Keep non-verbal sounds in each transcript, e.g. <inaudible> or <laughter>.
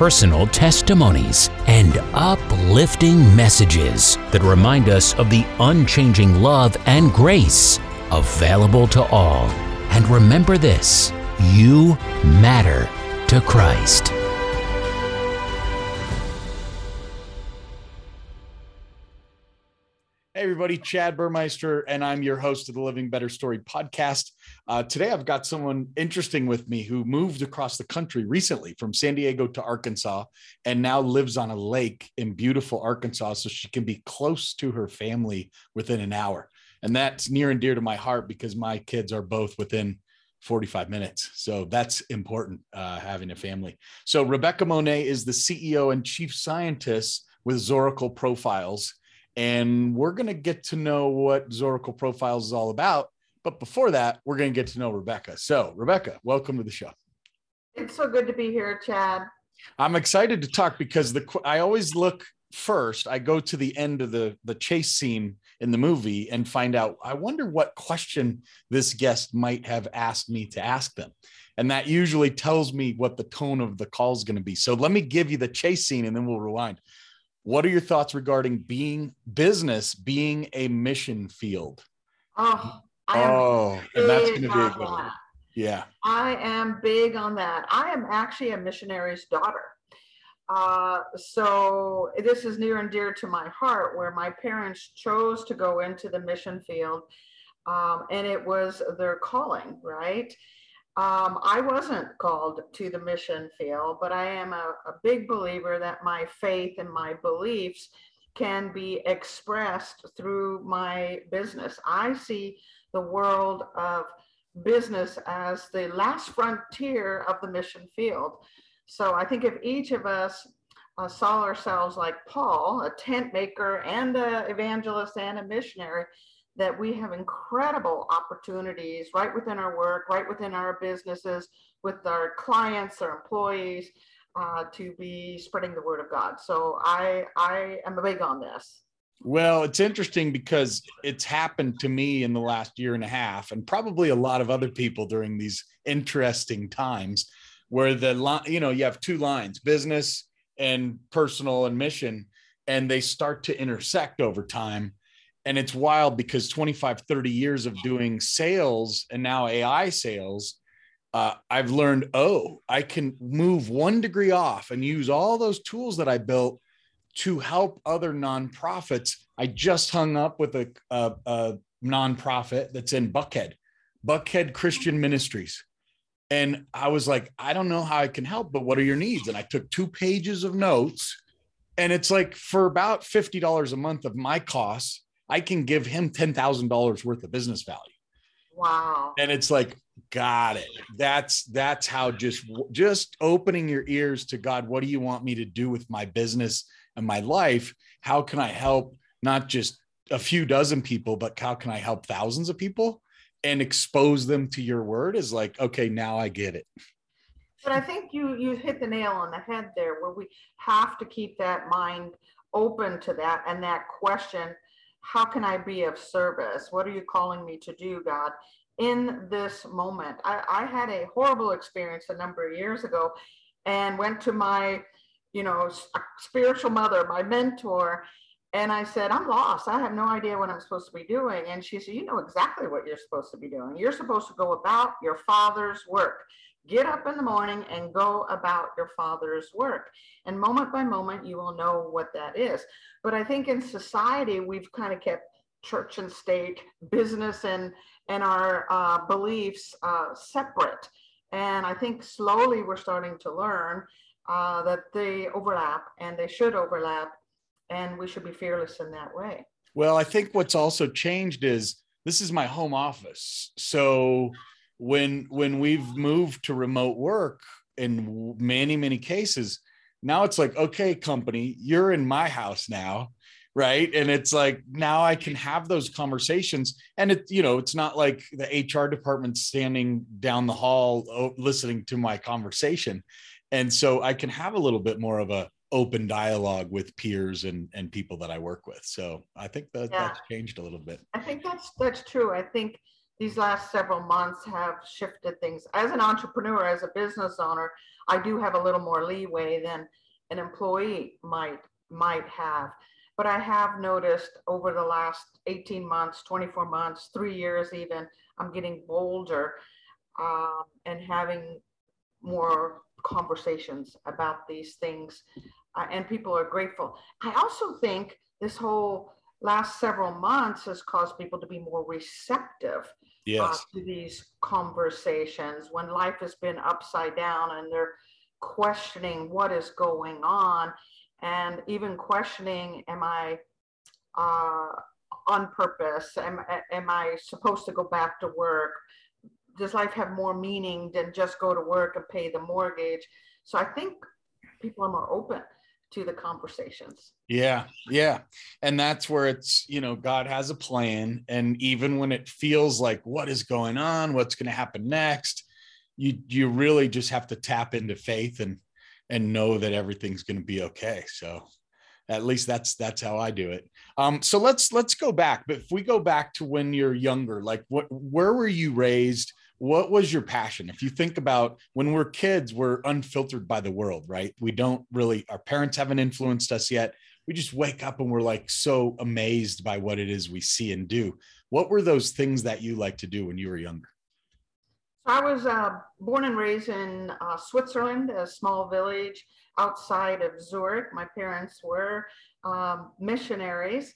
personal testimonies, and uplifting messages that remind us of the unchanging love and grace available to all. And remember this you matter to Christ. Hey, everybody, Chad Burmeister, and I'm your host of the Living Better Story podcast. Uh, today, I've got someone interesting with me who moved across the country recently from San Diego to Arkansas and now lives on a lake in beautiful Arkansas so she can be close to her family within an hour. And that's near and dear to my heart because my kids are both within 45 minutes. So that's important, uh, having a family. So, Rebecca Monet is the CEO and chief scientist with Zorakle Profiles and we're going to get to know what Zorakle Profiles is all about. But before that, we're going to get to know Rebecca. So, Rebecca, welcome to the show. It's so good to be here, Chad. I'm excited to talk because the I always look first. I go to the end of the the chase scene in the movie and find out. I wonder what question this guest might have asked me to ask them, and that usually tells me what the tone of the call is going to be. So let me give you the chase scene, and then we'll rewind. What are your thoughts regarding being business being a mission field? Oh, oh, and that's going to be a good one. Yeah. I am big on that. I am actually a missionary's daughter. Uh, so this is near and dear to my heart where my parents chose to go into the mission field um, and it was their calling, right? Um, I wasn't called to the mission field, but I am a, a big believer that my faith and my beliefs can be expressed through my business. I see the world of business as the last frontier of the mission field. So I think if each of us uh, saw ourselves like Paul, a tent maker and an evangelist and a missionary, that we have incredible opportunities right within our work, right within our businesses, with our clients, our employees, uh, to be spreading the word of God. So I I am big on this. Well, it's interesting because it's happened to me in the last year and a half, and probably a lot of other people during these interesting times, where the line, you know, you have two lines: business and personal and mission, and they start to intersect over time and it's wild because 25 30 years of doing sales and now ai sales uh, i've learned oh i can move one degree off and use all those tools that i built to help other nonprofits. I just hung up with a, a, a nonprofit that's in buckhead buckhead christian ministries. And i was like i don't know how i can help but what are your needs? And i took two pages of notes and it's like for about $50 a month of my costs I can give him $10,000 worth of business value. Wow. And it's like, got it. That's, that's how just, just opening your ears to God. What do you want me to do with my business and my life? How can I help not just a few dozen people, but how can I help thousands of people and expose them to your word is like, okay, now I get it. But I think you you hit the nail on the head there where we have to keep that mind open to that and that question how can I be of service? What are you calling me to do, God, in this moment? I, I had a horrible experience a number of years ago and went to my, you know, spiritual mother, my mentor, and I said, I'm lost. I have no idea what I'm supposed to be doing. And she said, You know exactly what you're supposed to be doing. You're supposed to go about your father's work, get up in the morning and go about your father's work. And moment by moment, you will know what that is. But I think in society, we've kind of kept church and state, business and, and our uh, beliefs uh, separate. And I think slowly we're starting to learn uh, that they overlap and they should overlap. And we should be fearless in that way. Well, I think what's also changed is this is my home office. So when when we've moved to remote work in many many cases, now it's like okay company, you're in my house now, right? And it's like now I can have those conversations and it you know, it's not like the HR department standing down the hall listening to my conversation. And so I can have a little bit more of a open dialogue with peers and and people that I work with. So I think that yeah. that's changed a little bit. I think that's that's true. I think these last several months have shifted things. As an entrepreneur, as a business owner, I do have a little more leeway than an employee might might have. But I have noticed over the last 18 months, 24 months, three years even, I'm getting bolder um, and having more conversations about these things uh, and people are grateful. I also think this whole last several months has caused people to be more receptive yes. uh, to these conversations when life has been upside down and they're questioning what is going on and even questioning am i uh, on purpose? Am, am i supposed to go back to work? Does life have more meaning than just go to work and pay the mortgage? So i think people are more open to the conversations. Yeah, yeah. And that's where it's, you know, God has a plan. And even when it feels like what is going on, what's going to happen next, you you really just have to tap into faith and and know that everything's going to be okay. So at least that's that's how I do it. Um, so let's let's go back. But if we go back to when you're younger, like what where were you raised? What was your passion? If you think about when we're kids we're unfiltered by the world right? We don't really our parents haven't influenced us yet. We just wake up and we're like so amazed by what it is we see and do. What were those things that you like to do when you were younger? I was uh, born and raised in uh, switzerland a small village outside of zurich. My parents were um, missionaries.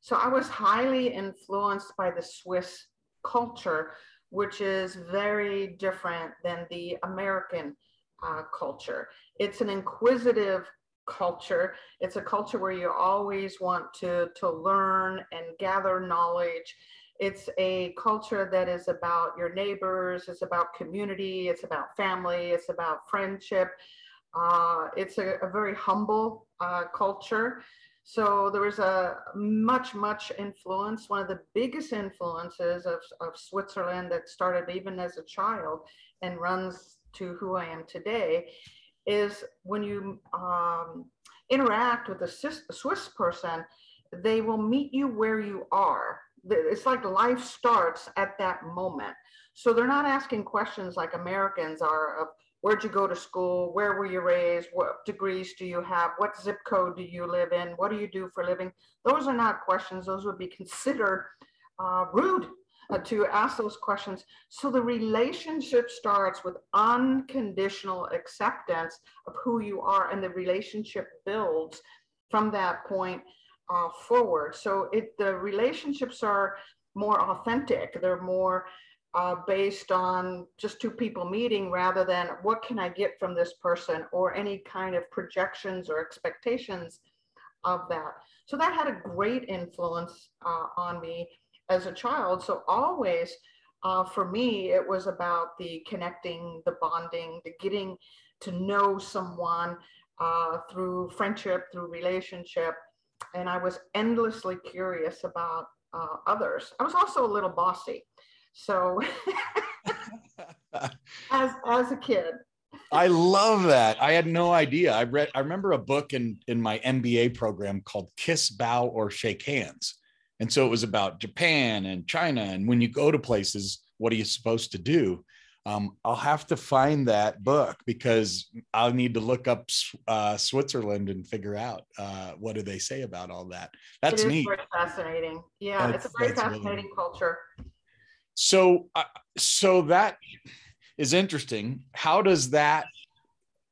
So i was highly influenced by the swiss culture which is very different than the American uh, culture. It's an inquisitive culture. It's a culture where you always want to, to learn and gather knowledge. It's a culture that is about your neighbors, it's about community, it's about family, it's about friendship. Uh, it's a, a, very humble uh, culture. So there was a much, much influence. One of the biggest influences of, of Switzerland that started even as a child and runs to who I am today is when you um, interact with a Swiss person, they will meet you where you are. It's like life starts at that moment. So they're not asking questions like Americans are of where'd you go to school? Where were you raised? What degrees do you have? What zip code do you live in? What do you do for living? Those are not questions. Those would be considered uh, rude uh, to ask those questions. So the relationship starts with unconditional acceptance of who you are and the relationship builds from that point uh, forward. So it the relationships are more authentic. They're more uh, based on just two people meeting rather than what can I get from this person or any kind of projections or expectations of that. So that had a great influence uh, on me as a child. So always uh, for me, it was about the connecting, the bonding, the getting to know someone uh, through friendship, through relationship. And I was endlessly curious about uh, others. I was also a little bossy. So <laughs> as as a kid. I love that. I had no idea. I read I remember a book in in my MBA program called Kiss, Bow or Shake Hands. And so it was about Japan and China and when you go to places what are you supposed to do? Um, I'll have to find that book because I'll need to look up uh, Switzerland and figure out uh, what do they say about all that. That's neat. fascinating. Yeah, that's, it's a very fascinating really culture so uh, so that is interesting. How does that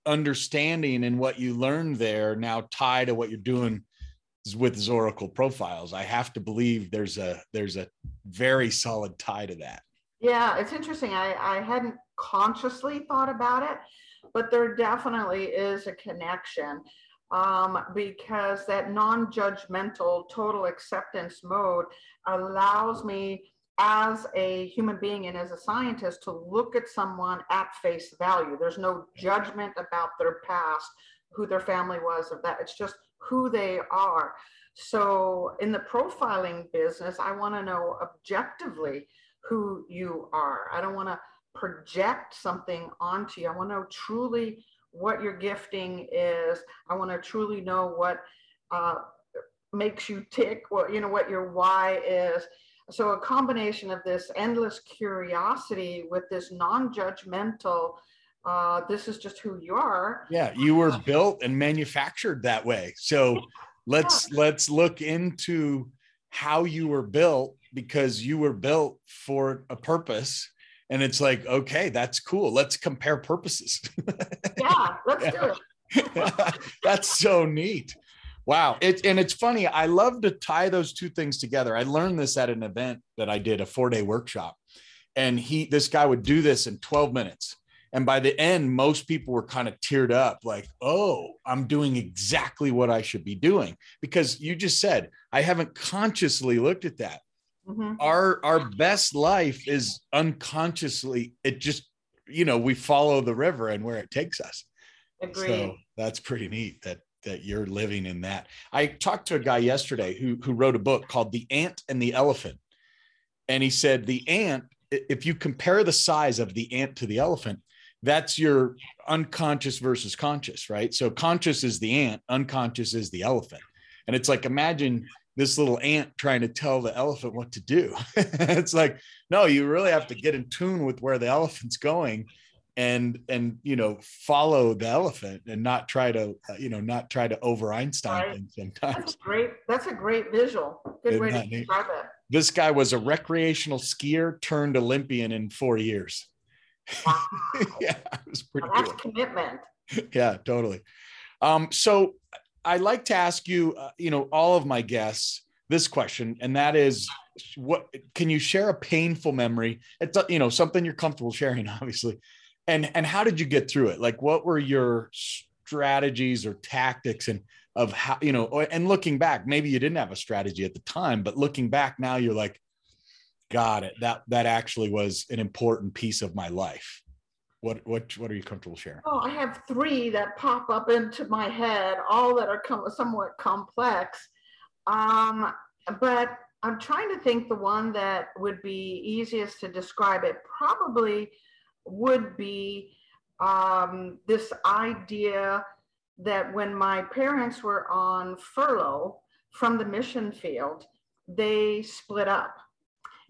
understanding and what you learned there now tie to what you're doing with Zorakle profiles? I have to believe there's a there's a very solid tie to that. Yeah, it's interesting. I, I hadn't consciously thought about it, but there definitely is a connection um, because that non judgmental total acceptance mode allows me as a human being and as a scientist to look at someone at face value. There's no judgment about their past, who their family was, of that. It's just who they are. So in the profiling business, I want to know objectively who you are. I don't want to project something onto you. I want to know truly what your gifting is. I want to truly know what uh, makes you tick, what you know, what your why is. So a combination of this endless curiosity with this non-judgmental. Uh, this is just who you are. Yeah, you were built and manufactured that way. So let's yeah. let's look into how you were built because you were built for a purpose and it's like okay that's cool let's compare purposes <laughs> yeah let's do it <laughs> that's so neat wow. It, and it's funny i love to tie those two things together. I learned this at an event that i did a four day workshop. And he this guy would do this in 12 minutes. And by the end most people were kind of teared up like oh i'm doing exactly what i should be doing. Because you just said i haven't consciously looked at that. Mm-hmm. our our best life is unconsciously it just you know we follow the river and where it takes us. Agreed. so that's pretty neat that that you're living in that. I talked to a guy yesterday who who wrote a book called the ant and the elephant. And he said the ant if you compare the size of the ant to the elephant that's your unconscious versus conscious right? So conscious is the ant unconscious is the elephant. And it's like imagine this little ant trying to tell the elephant what to do. <laughs> it's like, no, you really have to get in tune with where the elephant's going and and you know follow the elephant and not try to uh, you know not try to over Einstein right. things sometimes. That's great. That's a great visual. Good Isn't way to describe it. This guy was a recreational skier turned Olympian in four years. Wow. <laughs> yeah, it was pretty. Well, that's cool. commitment. <laughs> yeah, totally. Um, so I like to ask you, uh, you know, all of my guests this question, and that is, what can you share a painful memory? It's you know something you're comfortable sharing, <laughs> obviously, and and how did you get through it? Like, what were your strategies or tactics, and of how you know? And looking back, maybe you didn't have a strategy at the time, but looking back now, you're like, got it. That that actually was an important piece of my life. What what what are you comfortable sharing? Oh, I have three that pop up into my head, all that are com- somewhat complex. Um, but I'm trying to think the one that would be easiest to describe. It probably would be um, this idea that when my parents were on furlough from the mission field, they split up.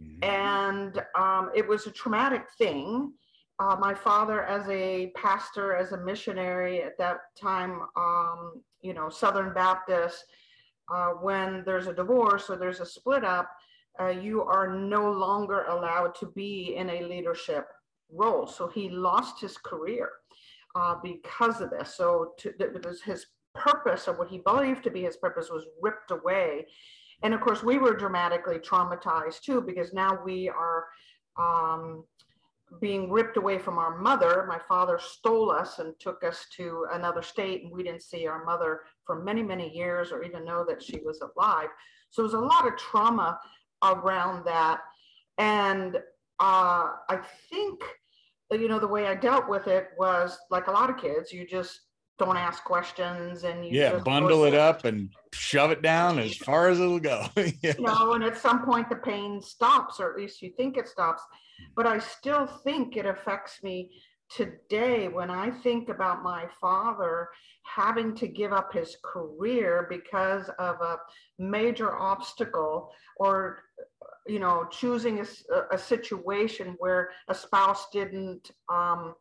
Mm-hmm. And um, it was a traumatic thing uh, my father as a pastor, as a missionary at that time, um, you know, Southern Baptist, uh, when there's a divorce or there's a split up, uh, you are no longer allowed to be in a leadership role. So he lost his career uh, because of this. So to, was his purpose or what he believed to be his purpose was ripped away. And of course, we were dramatically traumatized too, because now we are um, being ripped away from our mother. My father stole us and took us to another state, and we didn't see our mother for many, many years or even know that she was alive. So there was a lot of trauma around that. And uh, I think, you know, the way I dealt with it was like a lot of kids, you just don't ask questions and you yeah bundle it up and shove it down as <laughs> far as it'll go. <laughs> Yeah. you know and at some point the pain stops or at least you think it stops. But I still think it affects me today when I think about my father having to give up his career because of a major obstacle or you know choosing a, a situation where a spouse didn't um,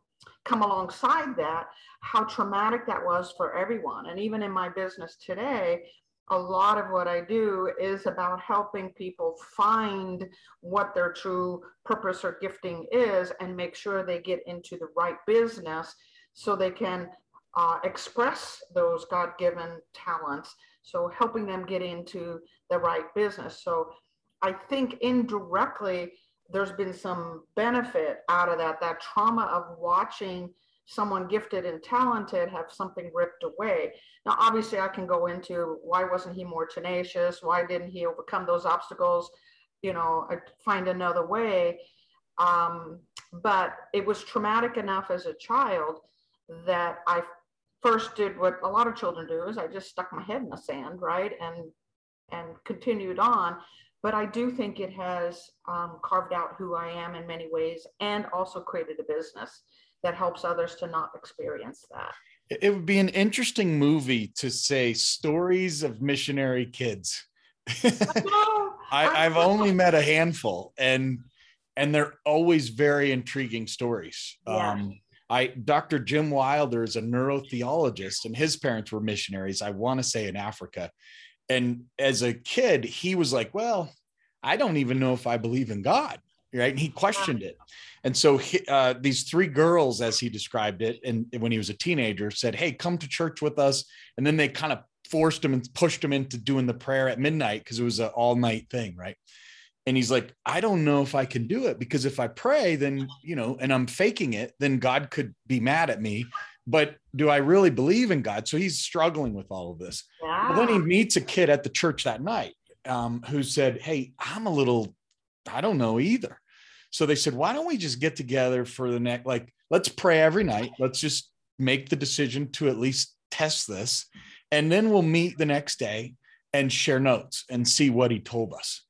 come alongside that how traumatic that was for everyone. And even in my business today a lot of what I do is about helping people find what their true purpose or gifting is and make sure they get into the right business so they can uh, express those God given talents. So, helping them get into the right business. So, I think indirectly, there's been some benefit out of that, that trauma of watching someone gifted and talented have something ripped away. Now, obviously, I can go into why wasn't he more tenacious? Why didn't he overcome those obstacles? You know, find another way. Um, but it was traumatic enough as a child that I first did what a lot of children do is I just stuck my head in the sand, right, and and continued on. But I do think it has um, carved out who I am in many ways, and also created a business that helps others to not experience that. It would be an interesting movie to say stories of missionary kids. <laughs> I, have only met a handful, and and they're always very intriguing stories. Yeah. Um, I Dr. Jim Wilder is a neurotheologist, and his parents were missionaries. I want to say in Africa, and as a kid, he was like, "Well, I don't even know if I believe in God." Right? And he questioned it. And so he, uh, these three girls, as he described it, and when he was a teenager, said, "Hey, come to church with us." And then they kind of forced him and pushed him into doing the prayer at midnight because it was an all night thing, right? And he's like, I don't know if I can do it because if I pray, then you know, and I'm faking it, then God could be mad at me. But do I really believe in God? So he's struggling with all of this. Wow. Then he meets a kid at the church that night um, who said, Hey, I'm a little, I don't know either. So they said, why don't we just get together for the next, like, let's pray every night. Let's just make the decision to at least test this. And then we'll meet the next day and share notes and see what he told us.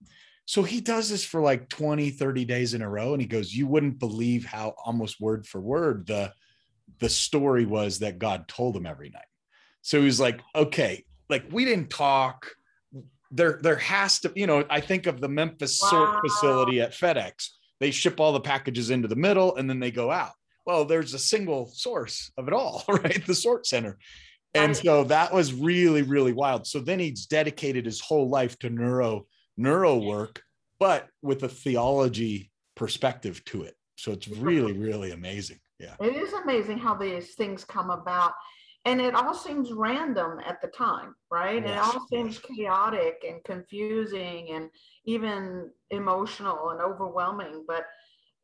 So he does this for like 20, 30 days in a row. And he goes, You wouldn't believe how almost word for word the the story was that God told him every night. So he's like, okay, like we didn't talk. There, there has to, you know, I think of the Memphis wow. sort facility at FedEx they ship all the packages into the middle and then they go out. Well, there's a single source of it all, <laughs> right? The sort center. And um, so that was really, really wild. So then he's dedicated his whole life to neuro neuro work, but with a theology perspective to it. So it's really, really amazing. Yeah. It is amazing how these things come about. And it all seems random at the time, right? Yes. It all seems chaotic and confusing and even emotional and overwhelming. But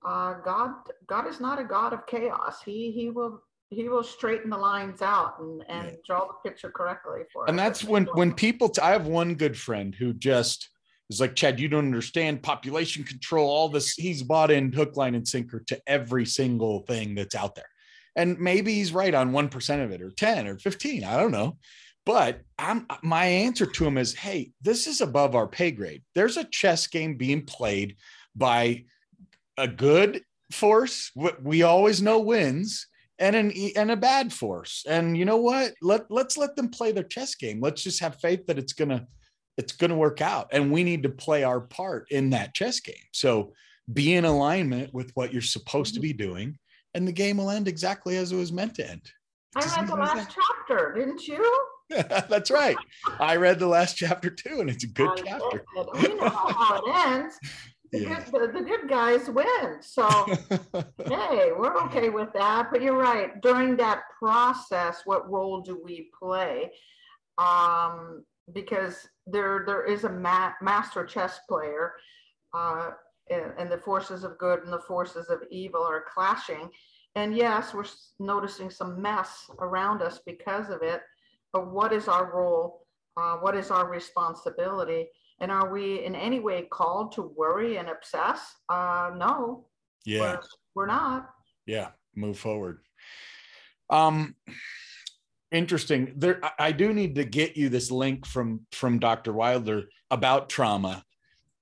uh, God, God is not a God of chaos. He He will He will straighten the lines out and and yeah. draw the picture correctly for and us. And that's when when people. T- I have one good friend who just is like Chad. You don't understand population control. All this. He's bought in hook, line, and sinker to every single thing that's out there. And maybe he's right on 1% of it or 10 or 15. I don't know. But I'm my answer to him is, hey, this is above our pay grade. There's a chess game being played by a good force. We always know wins and an and a bad force. And you know what? Let let's let them play their chess game. Let's just have faith that it's gonna it's gonna work out. And we need to play our part in that chess game. So be in alignment with what you're supposed to mm-hmm. be doing, and the game will end exactly as it was meant to end. I read the last chapter, didn't you? <laughs> That's right. I read the last chapter too, and it's a good I chapter. We know how it <laughs> ends. The, yeah. good, the, the, good guys win. So, <laughs> hey, we're okay with that. But you're right. During that process, what role do we play? Um, because there there is a ma- master chess player, uh, and, and the forces of good and the forces of evil are clashing. And yes, we're noticing some mess around us because of it but what is our role? Uh, what is our responsibility? And are we in any way called to worry and obsess? Uh, no. Yeah. We're, we're not. Yeah. Move forward. Um, interesting. There, I do need to get you this link from from Dr. Wilder about trauma,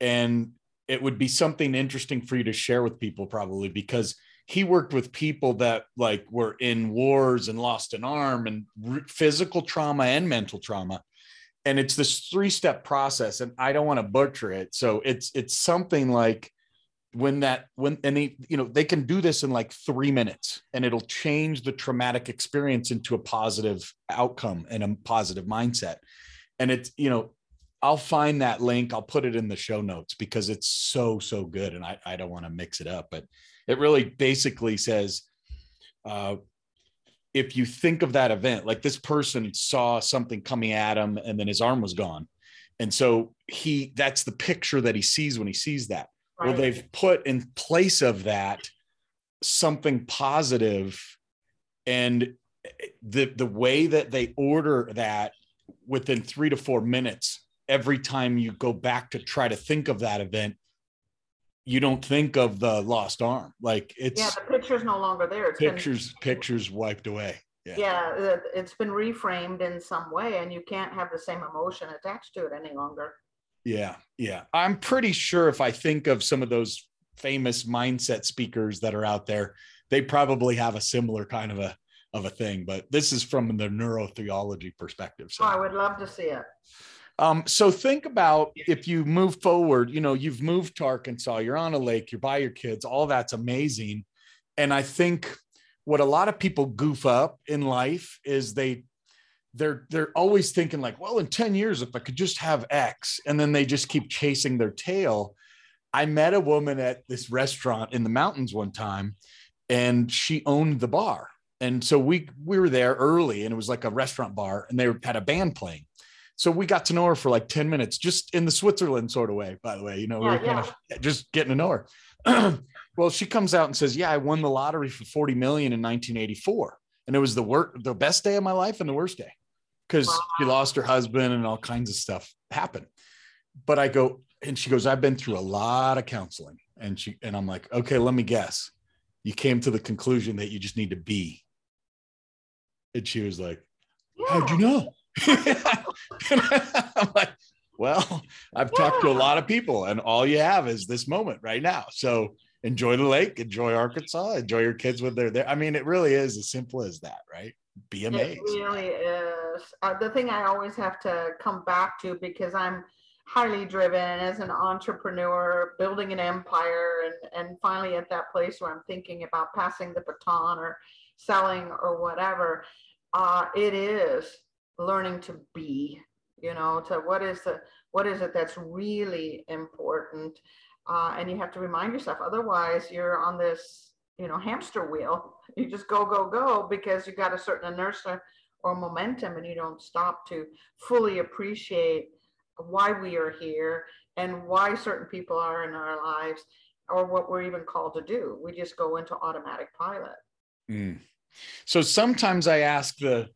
and it would be something interesting for you to share with people, probably because he worked with people that like were in wars and lost an arm and physical trauma and mental trauma. And it's this three step process and i don't want to butcher it. So it's it's something like when that when and they you know they can do this in like three minutes and it'll change the traumatic experience into a positive outcome and a positive mindset. And it's you know I'll find that link. I'll put it in the show notes because it's so, so good. And I, I don't want to mix it up, but it really basically says uh, if you think of that event, like this person saw something coming at him and then his arm was gone. And so he, that's the picture that he sees when he sees that. Right. Well, they've put in place of that something positive and the the way that they order that within three to four minutes every time you go back to try to think of that event, you don't think of the lost arm. Like it's yeah, the picture's no longer there. It's pictures, been, pictures wiped away. Yeah. yeah, it's been reframed in some way, and you can't have the same emotion attached to it any longer. Yeah, yeah. I'm pretty sure if I think of some of those famous mindset speakers that are out there, they probably have a similar kind of a of a thing. But this is from the neurotheology perspective. So oh, I would love to see it. Um, so think about if you move forward, you know, you've moved to Arkansas, you're on a lake, you're by your kids, all that's amazing. And I think what a lot of people goof up in life is they they're they're always thinking like, well, in 10 years, if I could just have X, and then they just keep chasing their tail. I met a woman at this restaurant in the mountains one time, and she owned the bar. And so we we were there early, and it was like a restaurant bar, and they had a band playing so we got to know her for like 10 minutes just in the switzerland sort of way by the way you know yeah, we were yeah. kind <laughs> of just getting to know her <clears throat> well she comes out and says yeah i won the lottery for 40 million in 1984 and it was the work the best day of my life and the worst day because wow. she lost her husband and all kinds of stuff happened but i go and she goes i've been through a lot of counseling and she and i'm like okay let me guess you came to the conclusion that you just need to be and she was like yeah. how'd you know <laughs> I'm like, well, I've yeah. talked to a lot of people, and all you have is this moment right now. So enjoy the lake, enjoy Arkansas, enjoy your kids when they're there. I mean, it really is as simple as that, right? Be amazed. It really is. Uh, the thing I always have to come back to because I'm highly driven as an entrepreneur, building an empire, and and finally at that place where I'm thinking about passing the baton or selling or whatever. Uh, it is learning to be you know to what is the what is it that's really important uh, and you have to remind yourself otherwise you're on this you know hamster wheel. <laughs> You just go go go because you've got a certain inertia or momentum and you don't stop to fully appreciate why we are here and why certain people are in our lives or what we're even called to do. We just go into automatic pilot. Mm. so sometimes i ask the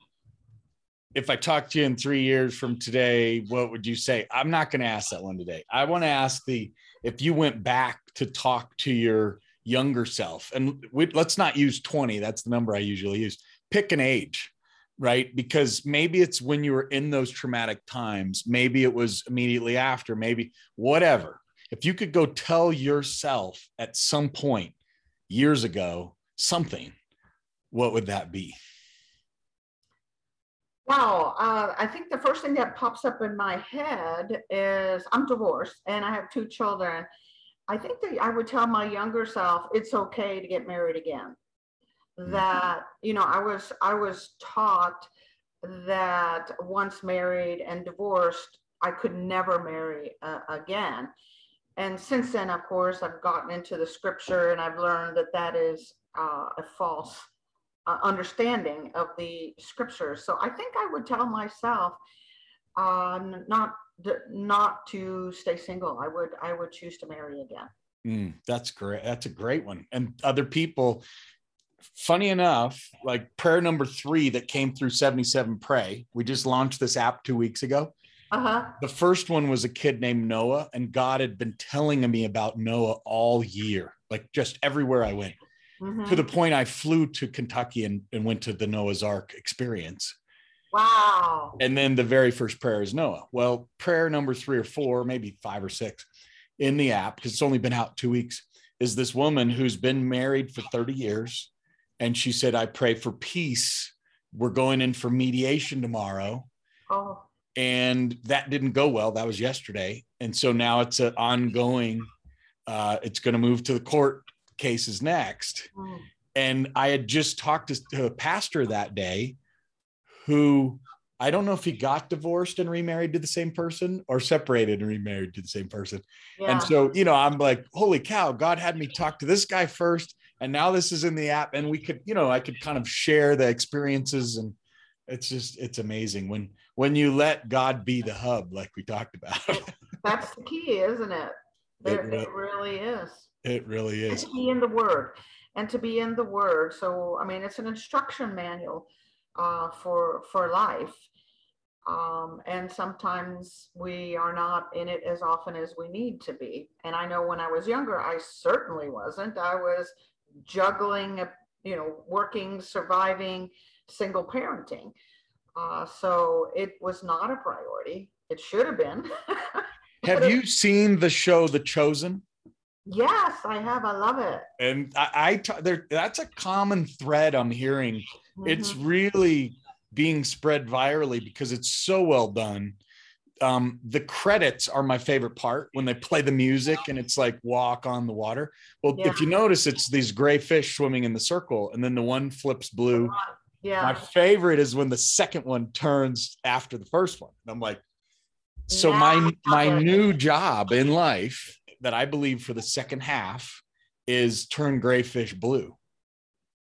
if I talk to you in three years from today, what would you say? I'm not going to ask that one today. I want to ask the if you went back to talk to your younger self, and we, let's not use 20. That's the number I usually use. Pick an age, right? Because maybe it's when you were in those traumatic times. Maybe it was immediately after. Maybe whatever. If you could go tell yourself at some point years ago something, what would that be? Wow, uh, I think the first thing that pops up in my head is I'm divorced and I have two children. I think that I would tell my younger self it's okay to get married again. Mm-hmm. That you know, I was I was taught that once married and divorced, I could never marry uh, again. And since then, of course, I've gotten into the scripture and I've learned that that is uh, a false uh, understanding of the scriptures. So I think I would tell myself uh, not not to stay single. I would I would choose to marry again. Mm, that's great. That's a great one. And other people, funny enough, like prayer number three that came through 77 Pray, we just launched this app two weeks ago. Uh-huh. The first one was a kid named Noah, and God had been telling me about Noah all year, like just everywhere I went mm-hmm. to the point I flew to Kentucky and, and went to the Noah's Ark experience. Wow. And then the very first prayer is Noah. Well, prayer number three or four, maybe five or six in the app, because it's only been out two weeks, is this woman who's been married for 30 years. And she said, I pray for peace. We're going in for mediation tomorrow. Oh. And that didn't go well. That was yesterday. And so now it's an ongoing, uh, it's going to move to the court cases next. Mm. And I had just talked to, to a pastor that day who I don't know if he got divorced and remarried to the same person or separated and remarried to the same person. Yeah. And so, you know, I'm like, holy cow, God had me talk to this guy first. And now this is in the app. And we could, you know, I could kind of share the experiences. And it's just, it's amazing when, when you let God be the hub, like we talked about. That's the key, isn't it? It It, really- it really is. It really And is. to be in the word and to be in the word. So, I mean, it's an instruction manual uh, for, for life. Um, and sometimes we are not in it as often as we need to be. And I know when I was younger, I certainly wasn't. I was juggling, uh, you know, working, surviving, single parenting. Uh, so it was not a priority. It should have been. <laughs> Have you seen the show The Chosen? Yes, I have. I love it. And I, I t- there, that's a common thread I'm hearing. It's Mhm. really being spread virally because it's so well done. Um, the credits are my favorite part when they play the music and it's like walk on the water. Well, Yeah. if you notice, it's these gray fish swimming in the circle, and then the one flips blue. yeah. My favorite is when the second one turns after the first one. And I'm like, so Now my my new job in life that I believe for the second half is turn gray fish blue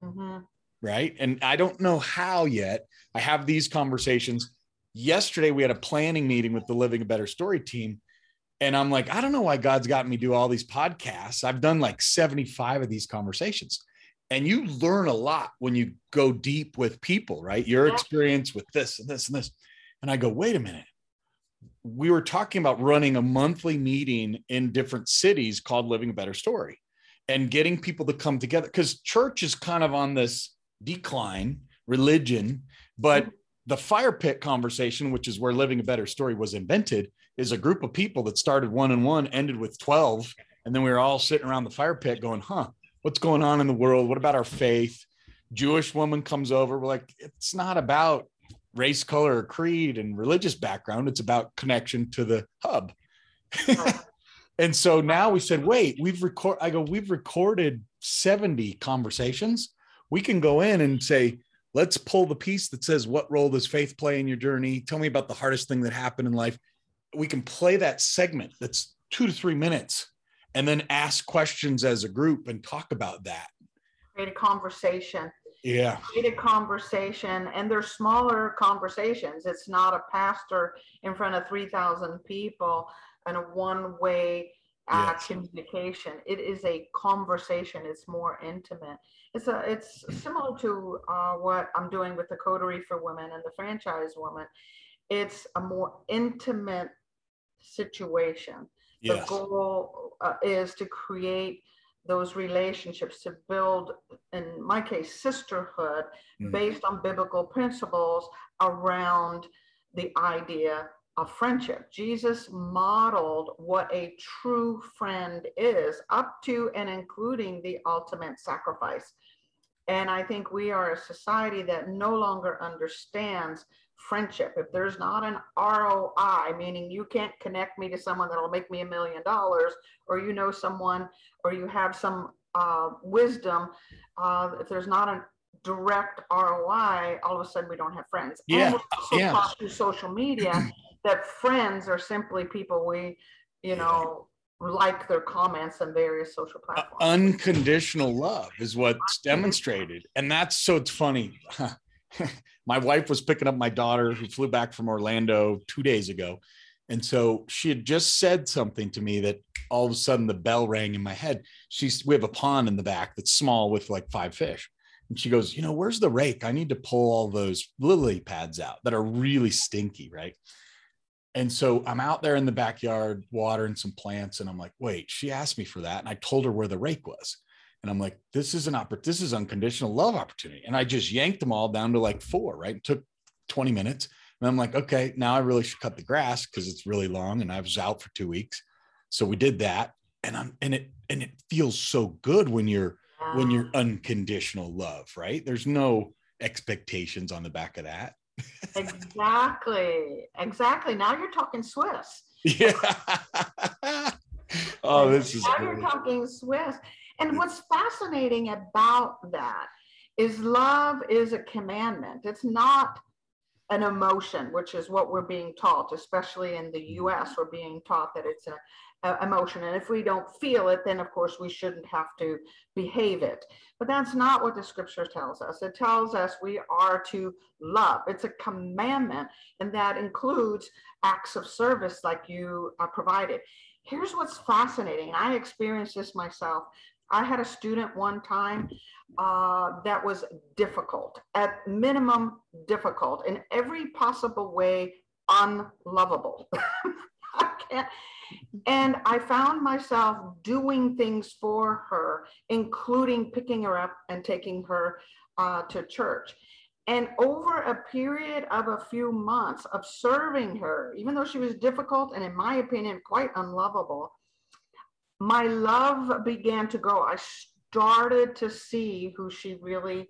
Mhm. right? And I don't know how yet. I have these conversations. Yesterday, we had a planning meeting with the Living a Better Story team. And I'm like, I don't know why God's got me do all these podcasts. I've done like 75 of these conversations. And you learn a lot when you go deep with people, right? Your experience with this and this and this. And I go, wait a minute. We were talking about running a monthly meeting in different cities called Living a Better Story and getting people to come together because church is kind of on this decline religion but the fire pit conversation which is where living a better story was invented is a group of people that started one and one ended with 12 and then we were all sitting around the fire pit going huh what's going on in the world? What about our faith? Jewish woman comes over we're like it's not about race color or creed and religious background it's about connection to the hub <laughs> and so now we said, wait, we've record. I go, we've recorded 70 conversations. We can go in and say, let's pull the piece that says, what role does faith play in your journey? Tell me about the hardest thing that happened in life. We can play that segment that's two to three minutes and then ask questions as a group and talk about that. Create a conversation. Yeah. Create a conversation, and they're smaller conversations. It's not a pastor in front of three thousand people and a one-way uh, Yes. communication. It is a conversation. It's more intimate. It's a. It's similar to uh, what I'm doing with the Coterie for Women and the Franchise Woman. It's a more intimate situation. The goal uh, is to create those relationships, to build, in my case, sisterhood Mm. based on biblical principles around the idea of friendship. Jesus modeled what a true friend is, up to and including the ultimate sacrifice. And I think we are a society that no longer understands friendship. If there's not an ROI, meaning you can't connect me to someone that'll make me a million dollars, or you know someone, or you have some uh, wisdom, uh, if there's not a direct ROI, all of a sudden we don't have friends. And Yeah, also yeah. through social media <clears throat> that friends are simply people we, you know, like their comments on various social Uh, platforms. unconditional love is what's demonstrated and that's so it's funny <laughs> my wife was picking up my daughter who flew back from orlando two days ago and so she had just said something to me that all of a sudden the bell rang in my head she's we have a pond in the back that's small with like five fish and she goes you know where's the rake i need to pull all those lily pads out that are really stinky right and so I'm out there in the backyard watering some plants, and I'm like, wait, she asked me for that. And I told her where the rake was. And I'm like, this is an oppor- this is unconditional love opportunity. And I just yanked them all down to like four, right? It took 20 minutes. And I'm like, okay, now I really should cut the grass because it's really long and I was out for two weeks. So we did that. And I'm and it and it feels so good when you're when you're unconditional love, right? There's no expectations on the back of that. Exactly, exactly. Now you're talking Swiss. <laughs> Yeah. <laughs> oh, this is now you're talking Swiss. And what's fascinating about that is love is a commandment. It's not an emotion, which is what we're being taught, especially in the US, we're being taught that it's a, a, emotion. And if we don't feel it, then of course we shouldn't have to behave it. But that's not what the scripture tells us. It tells us we are to love. It's a commandment, and that includes acts of service like you uh, provided. Here's what's fascinating. I experienced this myself. I had a student one time uh, that was difficult, at minimum difficult, in every possible way unlovable. <laughs> I. And I found myself doing things for her, including picking her up and taking her uh, to church. And over a period of a few months of serving her, even though she was difficult and, in my opinion, quite unlovable, my love began to grow. I started to see who she really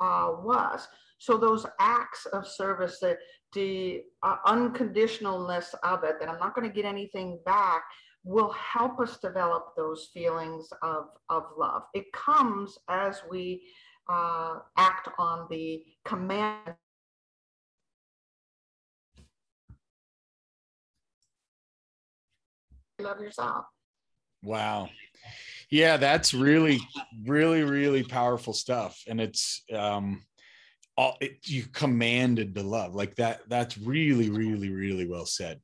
uh, was. So those acts of service, the, the uh, unconditionalness of it, that I'm not going to get anything back, will help us develop those feelings of, of love. It comes as we uh, act on the command. Love yourself. Wow. Yeah, that's really, really, really powerful stuff. And it's um all it, you commanded to love. Like that, that's really, really, really well said.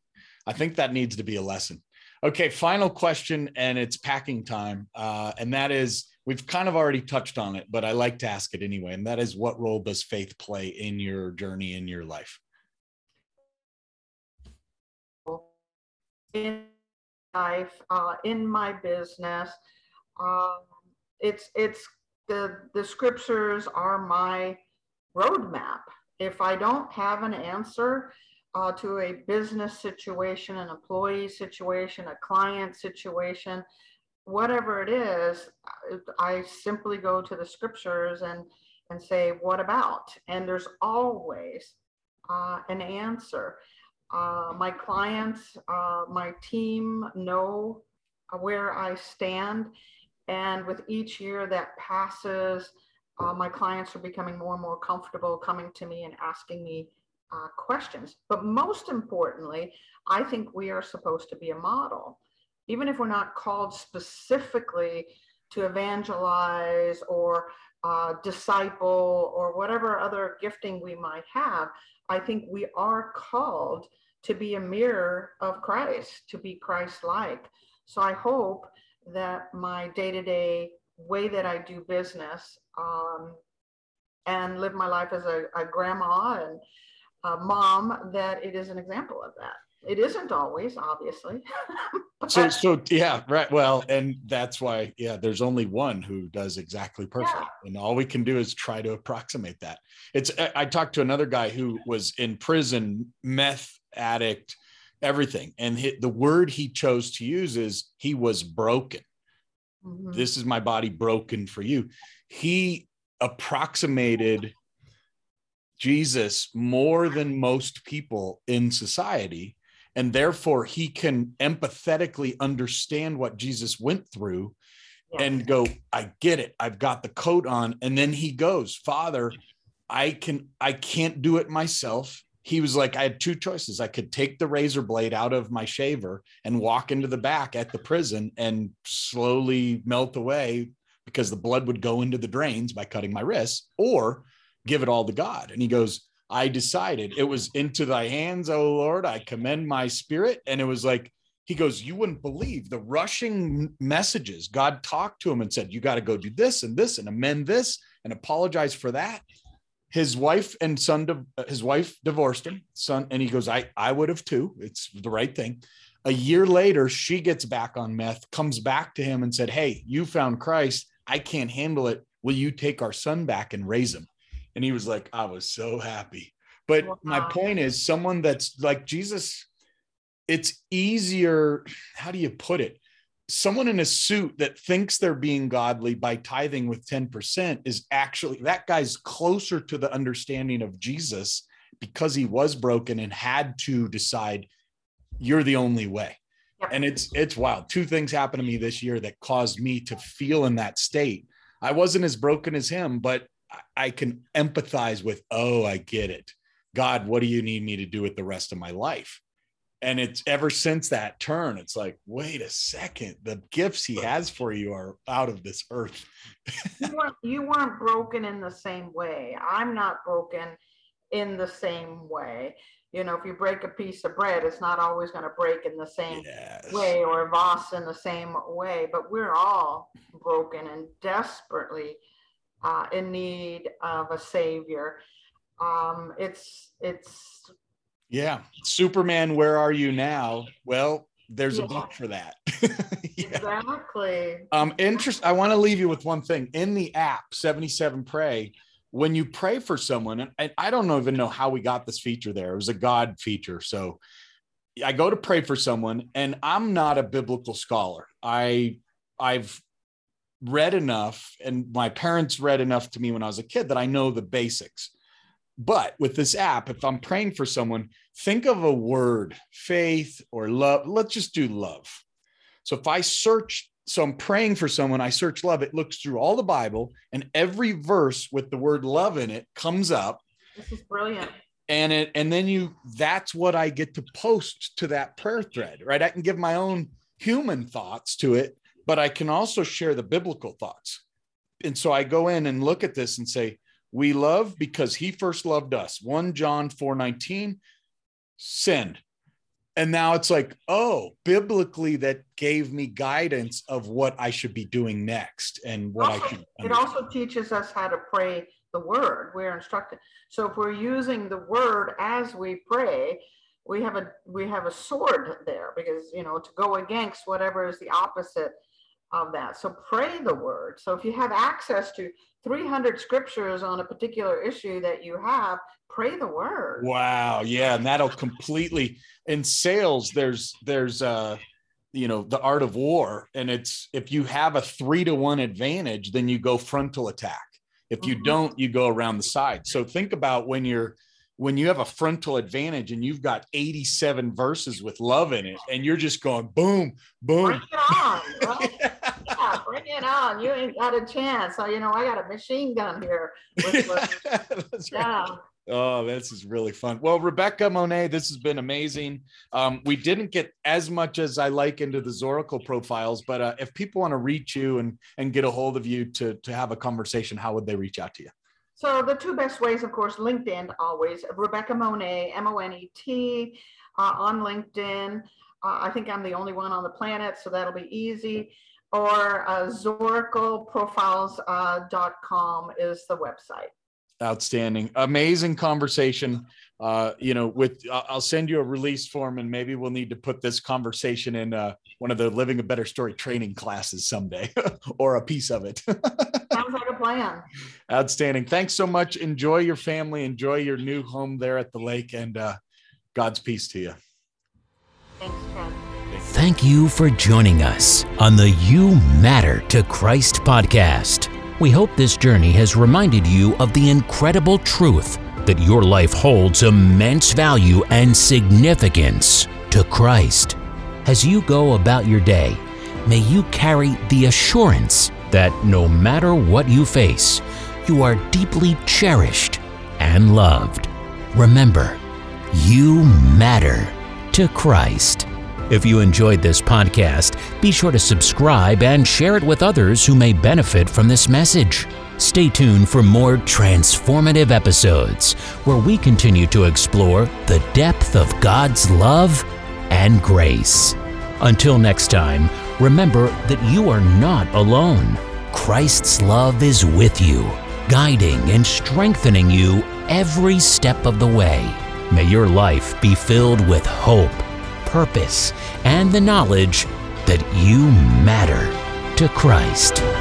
I think that needs to be a lesson. Okay, final question, and it's packing time. Uh, and that is we've kind of already touched on it, but I like to ask it anyway. And that is what role does faith play in your journey in your life? Life, uh, in my business, um, it's it's the the scriptures are my roadmap. If I don't have an answer uh, to a business situation, an employee situation, a client situation, whatever it is, I simply go to the scriptures and and say, "What about?" And there's always uh, an answer. Uh, my clients, uh, my team know where I stand, and with each year that passes, uh, my clients are becoming more and more comfortable coming to me and asking me uh, questions. But most importantly, I think we are supposed to be a model. Even if we're not called specifically to evangelize or uh, disciple or whatever other gifting we might have, I think we are called to be a mirror of Christ, to be Christ like. So I hope that my day to day way that I do business um, and live my life as a, a grandma and a mom, that it is an example of that. It isn't always, obviously. <laughs> so, so yeah, right. Well, and that's why, yeah, there's only one who does exactly perfect, yeah. and all we can do is try to approximate that. It's. I talked to another guy who was in prison, meth addict, everything. And he, the word he chose to use is he was broken. Mm-hmm. This is my body broken for you. He approximated Jesus more than most people in society. And therefore, he can empathetically understand what Jesus went through yeah. and go, I get it. I've got the coat on. And then he goes, Father, I can, I can't do it myself he was like, I had two choices. I could take the razor blade out of my shaver and walk into the back at the prison and slowly melt away because the blood would go into the drains by cutting my wrists, or give it all to God. And he goes, I decided it was into thy hands, O Lord. I commend my spirit. And it was like, he goes, You wouldn't believe the rushing messages. God talked to him and said, You got to go do this and this and amend this and apologize for that his wife and son uh, his wife divorced him son and he goes i i would have too it's the right thing a year later she gets back on meth comes back to him and said hey you found christ i can't handle it will you take our son back and raise him and he was like i was so happy but wow. my point is someone that's like jesus it's easier how do you put it someone in a suit that thinks they're being godly by tithing with 10% is actually that guy's closer to the understanding of Jesus because he was broken and had to decide you're the only way. And it's it's wild. Two things happened to me this year that caused me to feel in that state. I wasn't as broken as him, but I can empathize with, oh, I get it God, what do you need me to do with the rest of my life? And it's ever since that turn, it's like, wait a second, the gifts he has for you are out of this earth. <laughs> you, weren't, you weren't broken in the same way. I'm not broken in the same way. You know, if you break a piece of bread, it's not always going to break in the same yes. way or a vase in the same way, but we're all broken and desperately uh, in need of a savior. Um, it's, it's, yeah. Superman, where are you now? Well, there's yeah. a book for that. <laughs> yeah. Exactly. Um, interest. I want to leave you with one thing in the app 77 Pray. When you pray for someone, and I don't even know how we got this feature there. It was a God feature. So I go to pray for someone, and I'm not a biblical scholar. I I've read enough, and my parents read enough to me when I was a kid that I know the basics. But with this app, if I'm praying for someone, think of a word, faith or love. Let's just do love. So if I search, so I'm praying for someone, I search love, it looks through all the Bible, and every verse with the word love in it comes up. This is brilliant. And it, and then you, that's what I get to post to that prayer thread, right? I can give my own human thoughts to it, but I can also share the biblical thoughts. And so I go in and look at this and say, we love because he first loved us. 1 John 4 19, send. And now it's like, oh, biblically, that gave me guidance of what I should be doing next and what also, I should. It also teaches us how to pray the word. We're instructed. So if we're using the word as we pray, we have a we have a sword there because you know to go against whatever is the opposite of that. So pray the word. So if you have access to 300 scriptures on a particular issue that you have, pray the word. Wow. Yeah. And that'll completely, in sales, there's, there's, uh, you know, the art of war. And it's, if you have a three to one advantage, then you go frontal attack. If you mm-hmm. don't, you go around the side. So think about when you're, when you have a frontal advantage and you've got 87 verses with love in it and you're just going boom boom on right? <laughs> it on you ain't got a chance so you know i got a machine gun here <laughs> with, yeah Oh, this is really fun. Well, Rebecca Monet, this has been amazing. Um, we didn't get as much as I like into the Zorakle profiles, but uh, if people want to reach you and and get a hold of you to to have a conversation, how would they reach out to you? So the two best ways, of course, LinkedIn always, Rebecca Monet, M-O-N-E-T uh, on LinkedIn. Uh, I think I'm the only one on the planet, so that'll be easy. Or uh, zorakleprofiles.com uh, is the website. Outstanding. Amazing conversation. Uh, you know, with I'll send you a release form and maybe we'll need to put this conversation in uh, one of the living a better story training classes someday <laughs> or a piece of it. <laughs> Sounds like a plan. Outstanding. Thanks so much. Enjoy your family. Enjoy your new home there at the lake and uh, God's peace to you. Thank you for joining us on the You Matter to Christ podcast. We hope this journey has reminded you of the incredible truth that your life holds immense value and significance to Christ. As you go about your day, may you carry the assurance that no matter what you face, you are deeply cherished and loved. Remember, you matter to Christ. If you enjoyed this podcast, be sure to subscribe and share it with others who may benefit from this message. Stay tuned for more transformative episodes where we continue to explore the depth of God's love and grace. Until next time, remember that you are not alone. Christ's love is with you, guiding and strengthening you every step of the way. May your life be filled with hope, purpose, and the knowledge that you matter to Christ.